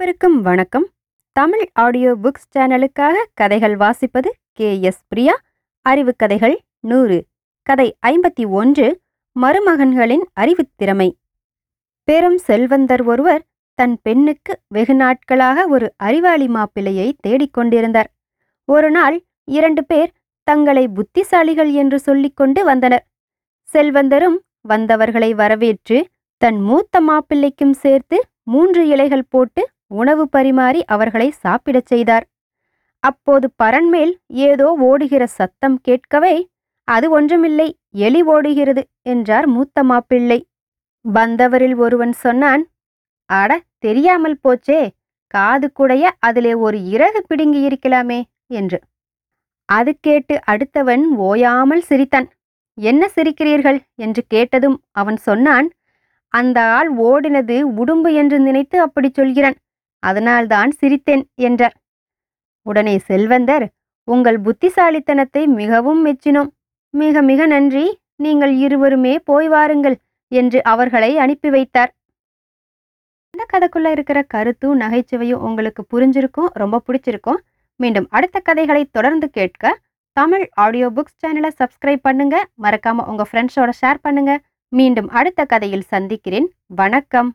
அனைவருக்கும் வணக்கம். Tamil audio books சேனலுக்காக கதைகள் வாசிப்பது கே. எஸ். பிரியா. அறிவு கதைகள் நூறு. கதை ஐம்பத்தி ஒன்று மருமகன்களின் அறிவுத் திறமை. பெரும் செல்வந்தர் ஒருவர் தன் பெண்ணுக்கு வெகு நாட்களாக ஒரு அறிவாளி மாப்பிள்ளையை தேடிக் கொண்டிருந்தார். ஒரு நாள் இரண்டு பேர் தங்களை புத்திசாலிகள் என்று சொல்லிக்கொண்டு வந்தனர். செல்வந்தரும் வந்தவர்களை வரவேற்று தன் மூத்த மாப்பிள்ளைக்கும் சேர்த்து மூன்று இலைகள் போட்டு உணவு பரிமாறி அவர்களை சாப்பிடச் செய்தார். அப்போது பரன்மேல் ஏதோ ஓடுகிற சத்தம் கேட்கவே அது ஒன்றுமில்லை எலி ஓடுகிறது என்றார் மூத்த மாப்பிள்ளை. வந்தவரில் ஒருவன் சொன்னான் அட தெரியாமல் போச்சே காது குடைய அதிலே ஒரு இறகு பிடுங்கி இருக்கலாமே என்று. அது கேட்டு அடுத்தவன் ஓயாமல் சிரித்தான். என்ன சிரிக்கிறீர்கள்? என்று கேட்டதும் அவன் சொன்னான் அந்த ஆள் ஓடினது உடும்பு என்று நினைத்து அப்படி சொல்கிறான். அதனால்தான் சிரித்தேன் என்றார். உடனே செல்வந்தர் உங்கள் புத்திசாலித்தனத்தை மிகவும் மெச்சினோம். மிக மிக நன்றி. நீங்கள் இருவருமே போய் வாருங்கள் என்று அவர்களை அனுப்பி வைத்தார். இந்த கதைக்குள்ள இருக்கிற கருத்தும் நகைச்சுவையும் உங்களுக்கு புரிஞ்சிருக்கும் ரொம்ப பிடிச்சிருக்கும் மீண்டும் அடுத்த கதைகளை தொடர்ந்து கேட்க தமிழ் ஆடியோ புக்ஸ் சேனலை சப்ஸ்கிரைப் பண்ணுங்க. மறக்காம உங்க ஃப்ரெண்ட்ஸோட ஷேர் பண்ணுங்க. மீண்டும் அடுத்த கதையில் சந்திக்கிறேன். வணக்கம்.